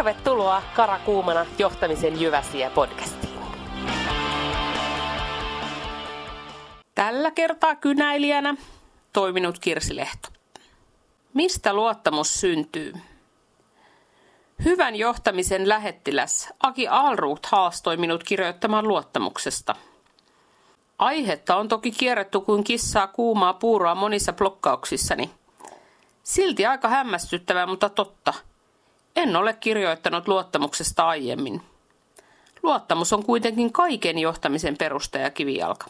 Tervetuloa Karakuumana johtamisen Jyväsiä podcastiin. Tällä kertaa kynäilijänä toiminut Kirsi Lehto. Mistä luottamus syntyy? Hyvän johtamisen lähettiläs Aki Alruut haastoi minut kirjoittamaan luottamuksesta. Aihetta on toki kierretty kuin kissaa kuumaa puuroa monissa blokkauksissani. Silti aika hämmästyttävää, mutta totta – en ole kirjoittanut luottamuksesta aiemmin. Luottamus on kuitenkin kaiken johtamisen perusta ja kivijalka.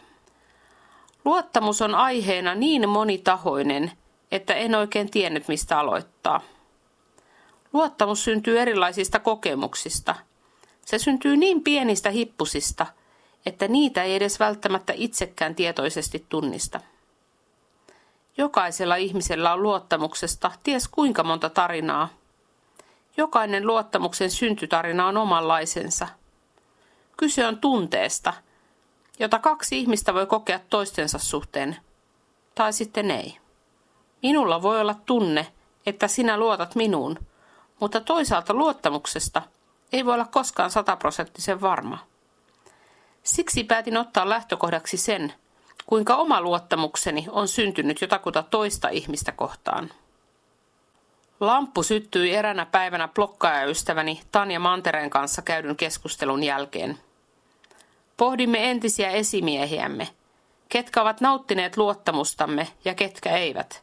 Luottamus on aiheena niin monitahoinen, että en oikein tiennyt mistä aloittaa. Luottamus syntyy erilaisista kokemuksista. Se syntyy niin pienistä hippusista, että niitä ei edes välttämättä itsekään tietoisesti tunnista. Jokaisella ihmisellä on luottamuksesta ties kuinka monta tarinaa – Jokainen luottamuksen syntytarina on omanlaisensa. Kyse on tunteesta, jota kaksi ihmistä voi kokea toistensa suhteen, tai sitten ei. Minulla voi olla tunne, että sinä luotat minuun, mutta toisaalta luottamuksesta ei voi olla koskaan sataprosenttisen varma. Siksi päätin ottaa lähtökohdaksi sen, kuinka oma luottamukseni on syntynyt jotakuta toista ihmistä kohtaan. Lamppu syttyi eränä päivänä blokkaajaystäväni Tanja Mantereen kanssa käydyn keskustelun jälkeen. Pohdimme entisiä esimiehiämme, ketkä ovat nauttineet luottamustamme ja ketkä eivät.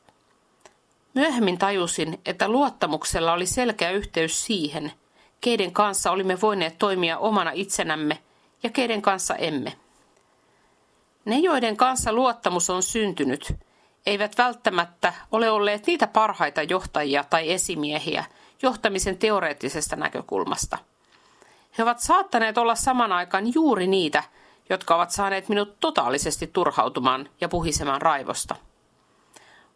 Myöhemmin tajusin, että luottamuksella oli selkeä yhteys siihen, keiden kanssa olimme voineet toimia omana itsenämme ja keiden kanssa emme. Ne, joiden kanssa luottamus on syntynyt – eivät välttämättä ole olleet niitä parhaita johtajia tai esimiehiä johtamisen teoreettisesta näkökulmasta. He ovat saattaneet olla saman aikaan juuri niitä, jotka ovat saaneet minut totaalisesti turhautumaan ja puhisemaan raivosta.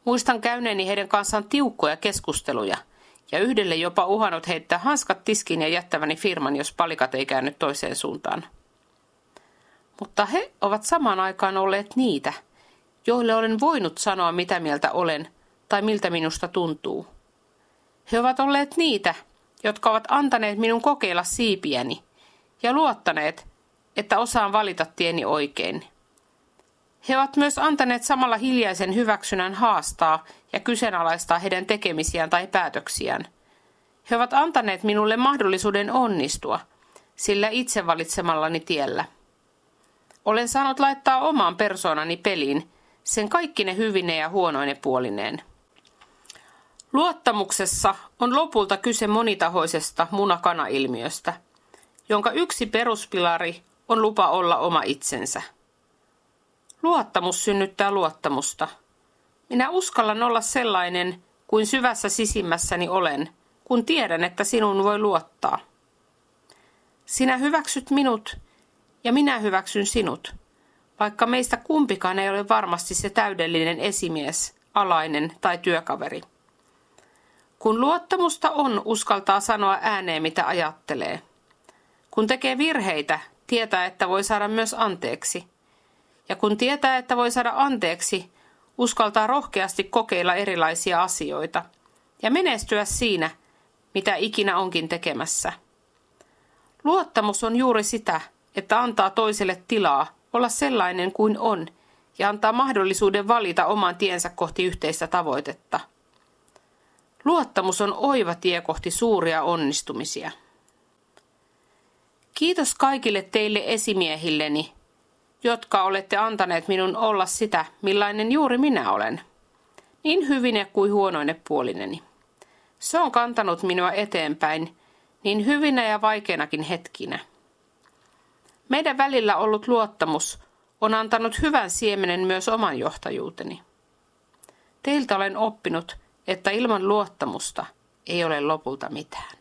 Muistan käyneeni heidän kanssaan tiukkoja keskusteluja ja yhdelle jopa uhannut heittää hanskat tiskiin ja jättäväni firman, jos palikat ei käynyt toiseen suuntaan. Mutta he ovat samaan aikaan olleet niitä – joille olen voinut sanoa, mitä mieltä olen tai miltä minusta tuntuu. He ovat olleet niitä, jotka ovat antaneet minun kokeilla siipiäni ja luottaneet, että osaan valita tieni oikein. He ovat myös antaneet samalla hiljaisen hyväksynnän haastaa ja kyseenalaistaa heidän tekemisiään tai päätöksiään. He ovat antaneet minulle mahdollisuuden onnistua, sillä itse valitsemallani tiellä. Olen saanut laittaa oman persoonani peliin sen kaikki ne hyvine ja huonoine puolineen. Luottamuksessa on lopulta kyse monitahoisesta munakana-ilmiöstä, jonka yksi peruspilari on lupa olla oma itsensä. Luottamus synnyttää luottamusta. Minä uskallan olla sellainen kuin syvässä sisimmässäni olen, kun tiedän, että sinun voi luottaa. Sinä hyväksyt minut ja minä hyväksyn sinut vaikka meistä kumpikaan ei ole varmasti se täydellinen esimies, alainen tai työkaveri. Kun luottamusta on, uskaltaa sanoa ääneen mitä ajattelee. Kun tekee virheitä, tietää, että voi saada myös anteeksi. Ja kun tietää, että voi saada anteeksi, uskaltaa rohkeasti kokeilla erilaisia asioita ja menestyä siinä, mitä ikinä onkin tekemässä. Luottamus on juuri sitä, että antaa toiselle tilaa olla sellainen kuin on ja antaa mahdollisuuden valita oman tiensä kohti yhteistä tavoitetta. Luottamus on oiva tie kohti suuria onnistumisia. Kiitos kaikille teille esimiehilleni, jotka olette antaneet minun olla sitä, millainen juuri minä olen. Niin hyvine kuin huonoine puolineni. Se on kantanut minua eteenpäin niin hyvinä ja vaikeinakin hetkinä. Meidän välillä ollut luottamus on antanut hyvän siemenen myös oman johtajuuteni. Teiltä olen oppinut, että ilman luottamusta ei ole lopulta mitään.